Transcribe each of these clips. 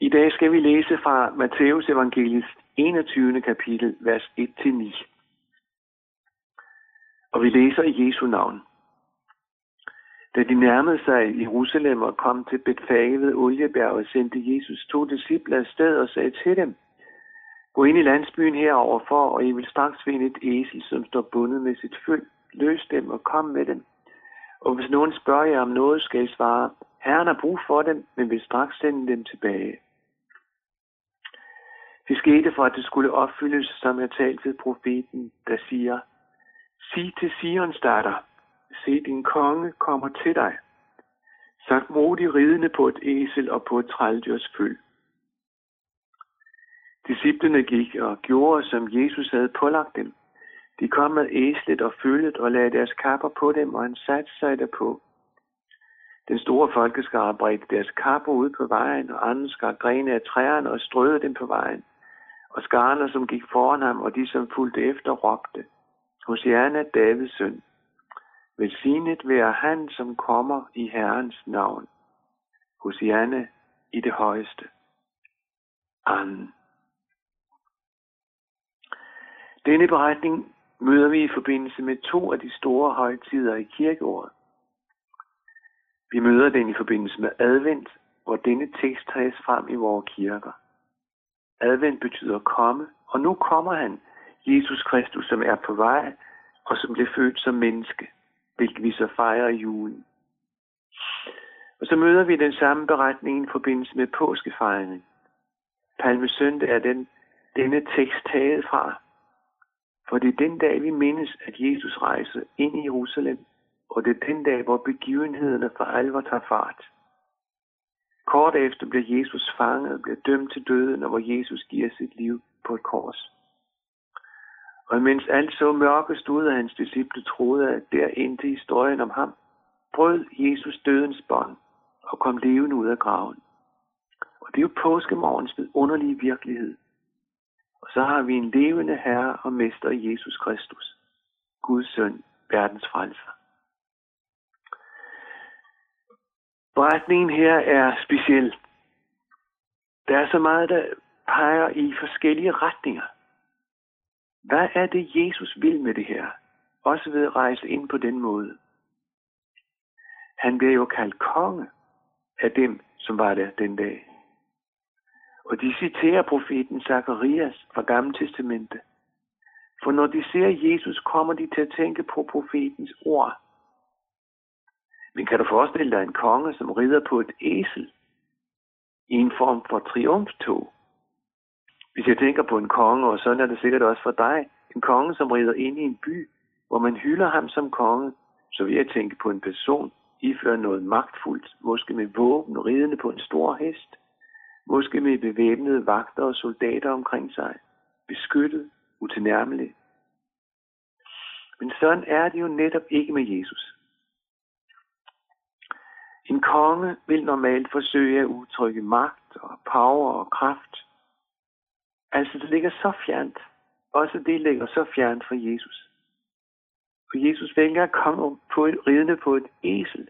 I dag skal vi læse fra Matteus evangeliets 21. kapitel, vers 1-9. Og vi læser i Jesu navn. Da de nærmede sig Jerusalem og kom til Betfage ved Oliebjerget, sendte Jesus to disciple afsted og sagde til dem, Gå ind i landsbyen herover for, og I vil straks finde et æsel, som står bundet med sit føl. Løs dem og kom med dem. Og hvis nogen spørger jer om noget, skal I svare, Herren har brug for dem, men vil straks sende dem tilbage. Det skete for, at det skulle opfyldes, som jeg talte ved profeten, der siger, Sig til Sions datter, se din konge kommer til dig. Sagt modig ridende på et æsel og på et trældyrs føl. Disciplene gik og gjorde, som Jesus havde pålagt dem. De kom med æslet og følget og lagde deres kapper på dem, og han satte sig derpå. Den store folkeskare bredte deres kapper ud på vejen, og andre skar grene af træerne og strøede dem på vejen. Og skarne, som gik foran ham, og de, som fulgte efter, råbte, Hosianna, Davids søn. Velsignet være han, som kommer i Herrens navn. Hosianna i det højeste. Amen. Denne beretning møder vi i forbindelse med to af de store højtider i kirkeåret. Vi møder den i forbindelse med advent, hvor denne tekst tages frem i vores kirker. Advent betyder komme, og nu kommer han, Jesus Kristus, som er på vej, og som blev født som menneske, hvilket vi så fejrer i julen. Og så møder vi den samme beretning i forbindelse med påskefejringen. Palmesøndag er den, denne tekst taget fra, for det er den dag, vi mindes, at Jesus rejser ind i Jerusalem, og det er den dag, hvor begivenhederne for alvor tager fart. Kort efter bliver Jesus fanget og bliver dømt til døden, og hvor Jesus giver sit liv på et kors. Og mens alt så mørkest ud af hans disciple troede, at der endte historien om ham, brød Jesus dødens bånd og kom levende ud af graven. Og det er jo påskemorgens underlige virkelighed. Og så har vi en levende Herre og Mester Jesus Kristus, Guds søn, verdens frelser. Beretningen her er speciel. Der er så meget, der peger i forskellige retninger. Hvad er det, Jesus vil med det her? Også ved at rejse ind på den måde. Han bliver jo kaldt konge af dem, som var der den dag. Og de citerer profeten Zakarias fra Gamle Testamente. For når de ser Jesus, kommer de til at tænke på profetens ord. Men kan du forestille dig en konge, som rider på et æsel i en form for triumftog? Hvis jeg tænker på en konge, og sådan er det sikkert også for dig, en konge, som rider ind i en by, hvor man hylder ham som konge, så vil jeg tænke på en person, ifører noget magtfuldt, måske med våben ridende på en stor hest, måske med bevæbnede vagter og soldater omkring sig, beskyttet, utilnærmelig. Men sådan er det jo netop ikke med Jesus. En konge vil normalt forsøge at udtrykke magt og power og kraft. Altså det ligger så fjernt. Også det ligger så fjernt for Jesus. For Jesus vælger at komme på et, ridende på et æsel,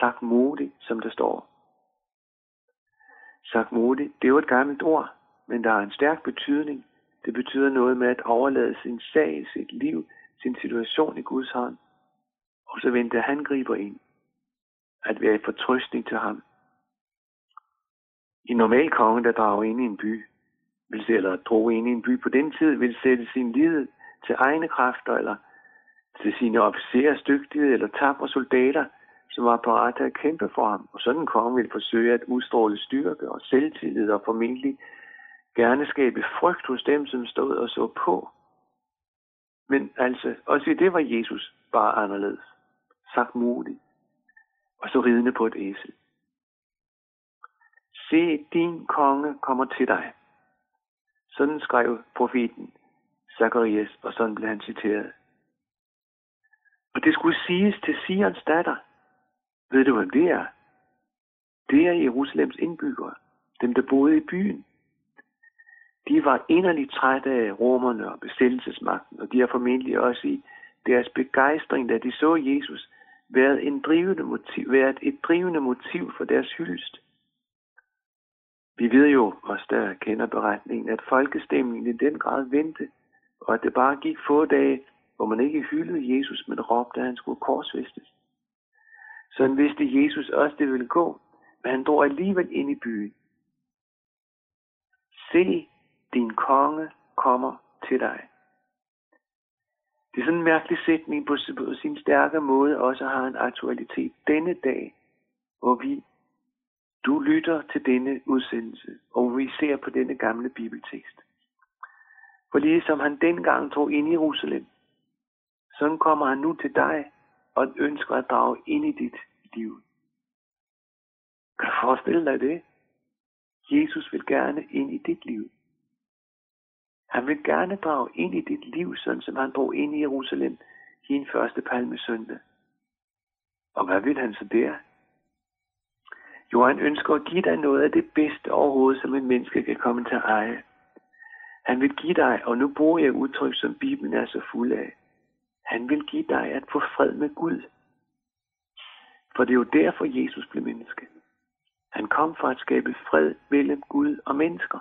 sagt modig, som der står. Sagt modig, det er jo et gammelt ord, men der har en stærk betydning. Det betyder noget med at overlade sin sag, sit liv, sin situation i Guds hånd. Og så venter han griber ind at være i fortrøstning til ham. En normal konge, der drager ind i en by, vil eller drog ind i en by på den tid, vil sætte sin lid til egne kræfter, eller til sine officerers dygtighed, eller tabre soldater, som var parat til at kæmpe for ham. Og sådan en konge vil forsøge at udstråle styrke og selvtillid og formentlig gerne skabe frygt hos dem, som stod og så på. Men altså, også i det var Jesus bare anderledes. Sagt muligt og så ridende på et æsel. Se, din konge kommer til dig. Sådan skrev profeten Zacharias, og sådan blev han citeret. Og det skulle siges til Sions datter. Ved du, hvem det er? Det er Jerusalems indbyggere, dem der boede i byen. De var inderligt trætte af romerne og besættelsesmagten, og de er formentlig også i deres begejstring, da de så Jesus, været, en drivende motiv, været et drivende motiv for deres hyldest. Vi ved jo, os der kender beretningen, at folkestemningen i den grad vendte, og at det bare gik få dage, hvor man ikke hyldede Jesus, men råbte, at han skulle korsfæstes. Sådan vidste Jesus også, det ville gå, men han drog alligevel ind i byen. Se, din konge kommer til dig. Det er sådan en mærkelig sætning på, på sin stærke måde også har en aktualitet denne dag, hvor vi, du lytter til denne udsendelse, og vi ser på denne gamle bibeltekst. For ligesom han dengang tog ind i Jerusalem, sådan kommer han nu til dig og ønsker at drage ind i dit liv. Kan du forestille dig det? Jesus vil gerne ind i dit liv. Han vil gerne drage ind i dit liv, sådan som han drog ind i Jerusalem i en første palmesøndag. Og hvad vil han så der? Jo, han ønsker at give dig noget af det bedste overhovedet, som en menneske kan komme til at eje. Han vil give dig, og nu bruger jeg udtryk, som Bibelen er så fuld af. Han vil give dig at få fred med Gud. For det er jo derfor, Jesus blev menneske. Han kom for at skabe fred mellem Gud og mennesker.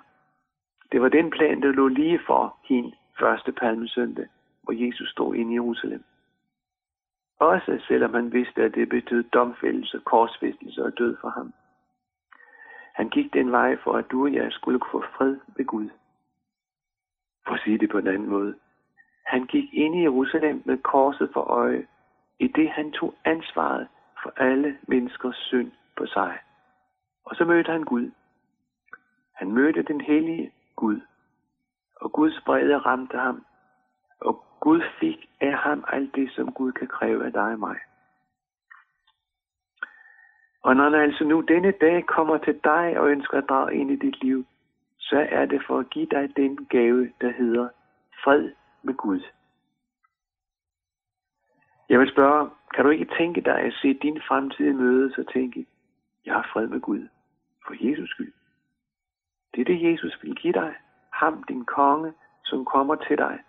Det var den plan, der lå lige for hende første palmesøndag, hvor Jesus stod inde i Jerusalem. Også selvom han vidste, at det betød domfældelse, korsfæstelse og død for ham. Han gik den vej for, at du og jeg skulle få fred med Gud. For at sige det på en anden måde. Han gik ind i Jerusalem med korset for øje, i det han tog ansvaret for alle menneskers synd på sig. Og så mødte han Gud. Han mødte den hellige Gud. Og Guds brede ramte ham. Og Gud fik af ham alt det, som Gud kan kræve af dig og mig. Og når han altså nu denne dag kommer til dig og ønsker at drage ind i dit liv, så er det for at give dig den gave, der hedder fred med Gud. Jeg vil spørge, kan du ikke tænke dig at se din fremtidige møde og tænke, jeg har fred med Gud for Jesus skyld. Det er det, Jesus vil give dig. Ham, din konge, som kommer til dig.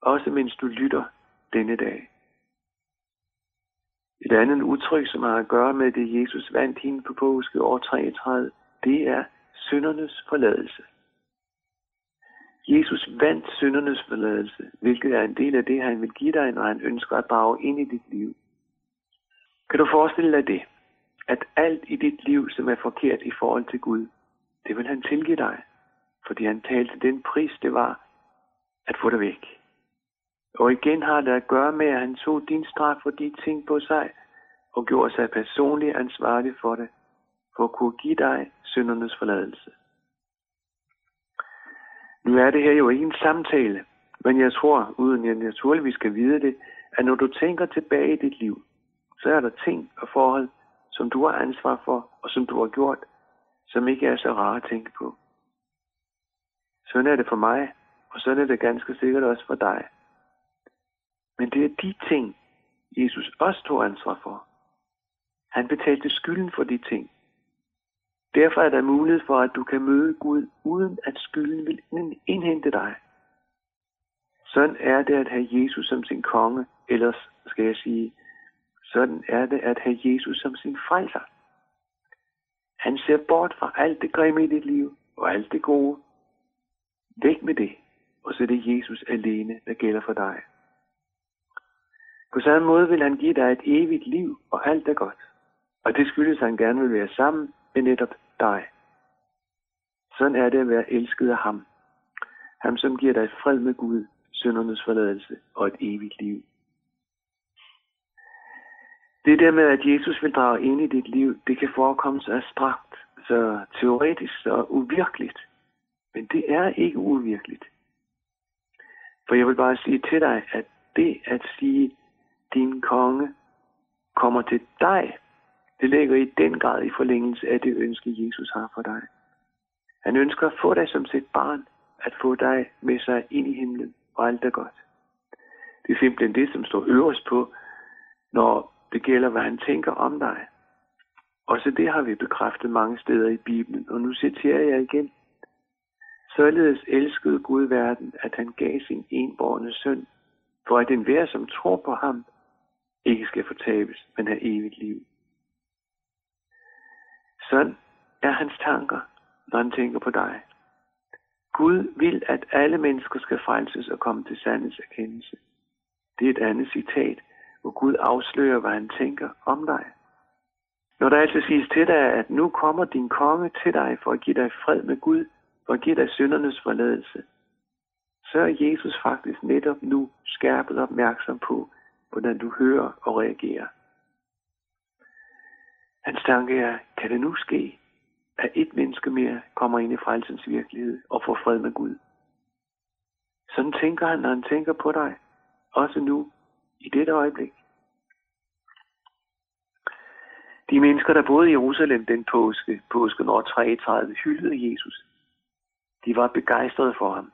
Også mens du lytter denne dag. Et andet udtryk, som har at gøre med det, Jesus vandt hende på påske år 33, det er syndernes forladelse. Jesus vandt syndernes forladelse, hvilket er en del af det, han vil give dig, når han ønsker at drage ind i dit liv. Kan du forestille dig det? At alt i dit liv, som er forkert i forhold til Gud, det vil han tilgive dig, fordi han talte den pris, det var at få det væk. Og igen har det at gøre med, at han tog din straf for de ting på sig, og gjorde sig personligt ansvarlig for det, for at kunne give dig syndernes forladelse. Nu er det her jo ikke en samtale, men jeg tror, uden jeg naturligvis skal vide det, at når du tænker tilbage i dit liv, så er der ting og forhold, som du har ansvar for, og som du har gjort, som ikke er så rare at tænke på. Sådan er det for mig, og sådan er det ganske sikkert også for dig. Men det er de ting, Jesus også tog ansvar for. Han betalte skylden for de ting. Derfor er der mulighed for, at du kan møde Gud, uden at skylden vil indhente dig. Sådan er det at have Jesus som sin konge, ellers skal jeg sige, sådan er det at have Jesus som sin frelser. Han ser bort fra alt det grimme i dit liv og alt det gode. Væk med det, og så er det Jesus alene, der gælder for dig. På samme måde vil han give dig et evigt liv, og alt er godt. Og det skyldes, at han gerne vil være sammen med netop dig. Sådan er det at være elsket af ham. Ham, som giver dig fred med Gud, syndernes forladelse og et evigt liv. Det der med, at Jesus vil drage ind i dit liv, det kan forekomme så abstrakt, så teoretisk, så uvirkeligt. Men det er ikke uvirkeligt. For jeg vil bare sige til dig, at det at sige, din konge kommer til dig, det ligger i den grad i forlængelse af det ønske, Jesus har for dig. Han ønsker at få dig som sit barn, at få dig med sig ind i himlen, og alt er godt. Det er simpelthen det, som står øverst på, når det gælder, hvad han tænker om dig. Også det har vi bekræftet mange steder i Bibelen, og nu citerer jeg igen. Således elskede Gud verden, at han gav sin enborne søn, for at enhver, som tror på ham, ikke skal fortabes, men have evigt liv. Sådan er hans tanker, når han tænker på dig. Gud vil, at alle mennesker skal frelses og komme til sandheds erkendelse. Det er et andet citat, hvor Gud afslører, hvad han tænker om dig. Når der altså siges til dig, at nu kommer din konge til dig for at give dig fred med Gud, for at give dig syndernes forladelse, så er Jesus faktisk netop nu skærpet opmærksom på, hvordan du hører og reagerer. Hans tanke er, kan det nu ske, at et menneske mere kommer ind i frelsens virkelighed og får fred med Gud? Sådan tænker han, når han tænker på dig, også nu, i dette øjeblik. De mennesker, der boede i Jerusalem den påske, påsken år 33, hyldede Jesus. De var begejstrede for ham.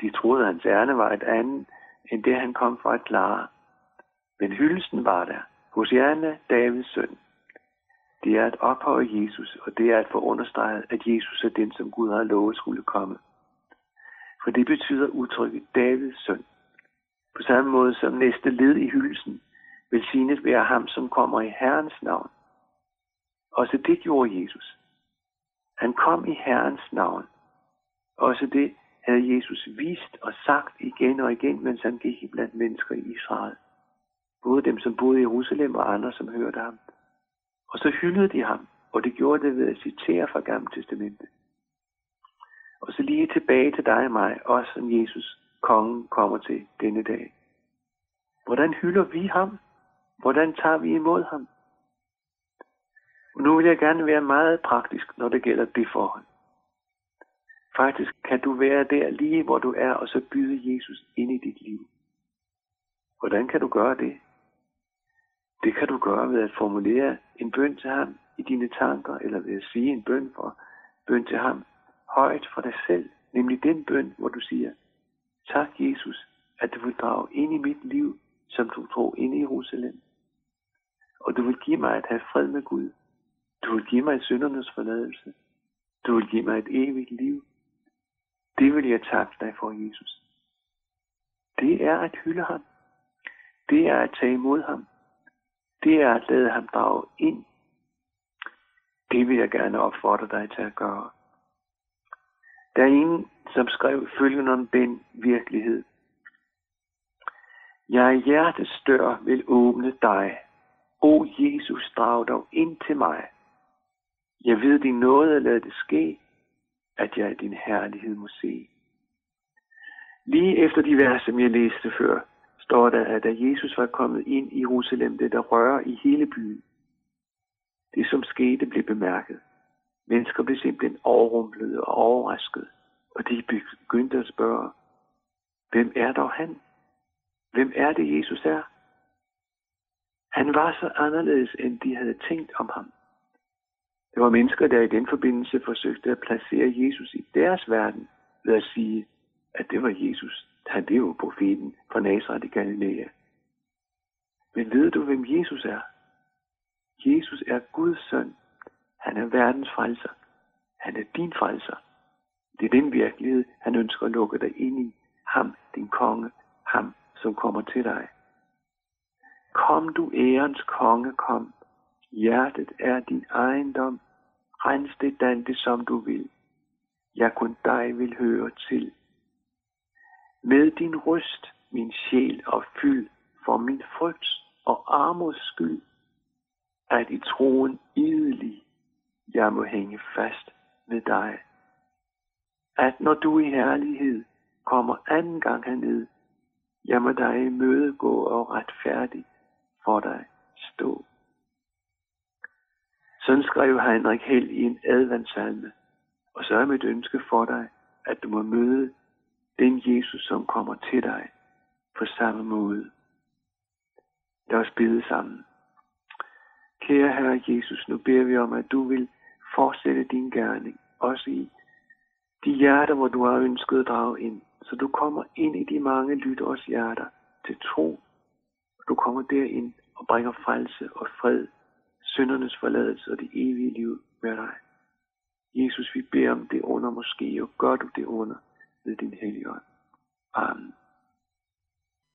De troede, at hans ærne var et andet, end det han kom for at klare. Men hyldelsen var der. Hos Hosianna, Davids søn. Det er at ophøje Jesus, og det er at få understreget, at Jesus er den, som Gud har lovet skulle komme. For det betyder udtrykket Davids søn. På samme måde som næste led i hyldelsen, velsignet være ham, som kommer i Herrens navn. Også det gjorde Jesus. Han kom i Herrens navn. Også det havde Jesus vist og sagt igen og igen, mens han gik i blandt mennesker i Israel. Både dem, som boede i Jerusalem og andre, som hørte ham. Og så hyldede de ham, og det gjorde det ved at citere fra Gamle Testamentet. Og så lige tilbage til dig og mig, også som Jesus, kongen, kommer til denne dag. Hvordan hylder vi ham? Hvordan tager vi imod ham? Og nu vil jeg gerne være meget praktisk, når det gælder det forhold. Faktisk kan du være der lige, hvor du er, og så byde Jesus ind i dit liv. Hvordan kan du gøre det? Det kan du gøre ved at formulere en bøn til ham i dine tanker, eller ved at sige en bøn for bøn til ham højt for dig selv, nemlig den bøn, hvor du siger, tak Jesus, at du vil drage ind i mit liv, som du tror ind i Jerusalem. Og du vil give mig at have fred med Gud. Du vil give mig syndernes forladelse. Du vil give mig et evigt liv. Det vil jeg takke dig for, Jesus. Det er at hylde ham. Det er at tage imod ham. Det er at lade ham drage ind. Det vil jeg gerne opfordre dig til at gøre. Der er ingen som skrev følgende om den virkelighed. Jeg hjertets dør vil åbne dig. O Jesus, drag dog ind til mig. Jeg ved din nåde, lad det ske at jeg din herlighed må se. Lige efter de vers, som jeg læste før, står der, at da Jesus var kommet ind i Jerusalem, det der rører i hele byen. Det, som skete, blev bemærket. Mennesker blev simpelthen overrumplet og overrasket, og de begyndte at spørge, hvem er dog han? Hvem er det, Jesus er? Han var så anderledes, end de havde tænkt om ham. Det var mennesker, der i den forbindelse forsøgte at placere Jesus i deres verden ved at sige, at det var Jesus. Han det jo profeten fra Nazareth i Galilea. Men ved du, hvem Jesus er? Jesus er Guds søn. Han er verdens frelser. Han er din frelser. Det er den virkelighed, han ønsker at lukke dig ind i. Ham, din konge. Ham, som kommer til dig. Kom du ærens konge, kom. Hjertet er din ejendom. Rens det, Dante, som du vil. Jeg kun dig vil høre til. Med din røst, min sjæl og fyld, for min frygt og armods skyld, at i troen idelig, jeg må hænge fast med dig. At når du i herlighed kommer anden gang herned, jeg må dig møde gå og retfærdig for dig stå. Sådan skrev Henrik Held i en adventsalme. Og så er mit ønske for dig, at du må møde den Jesus, som kommer til dig på samme måde. Lad os bede sammen. Kære Herre Jesus, nu beder vi om, at du vil fortsætte din gerning, også i de hjerter, hvor du har ønsket at drage ind, så du kommer ind i de mange lytteres hjerter til tro. Du kommer derind og bringer frelse og fred syndernes forladelse og det evige liv med dig. Jesus, vi beder om det under måske, og gør du det under ved din hellige ånd. Amen.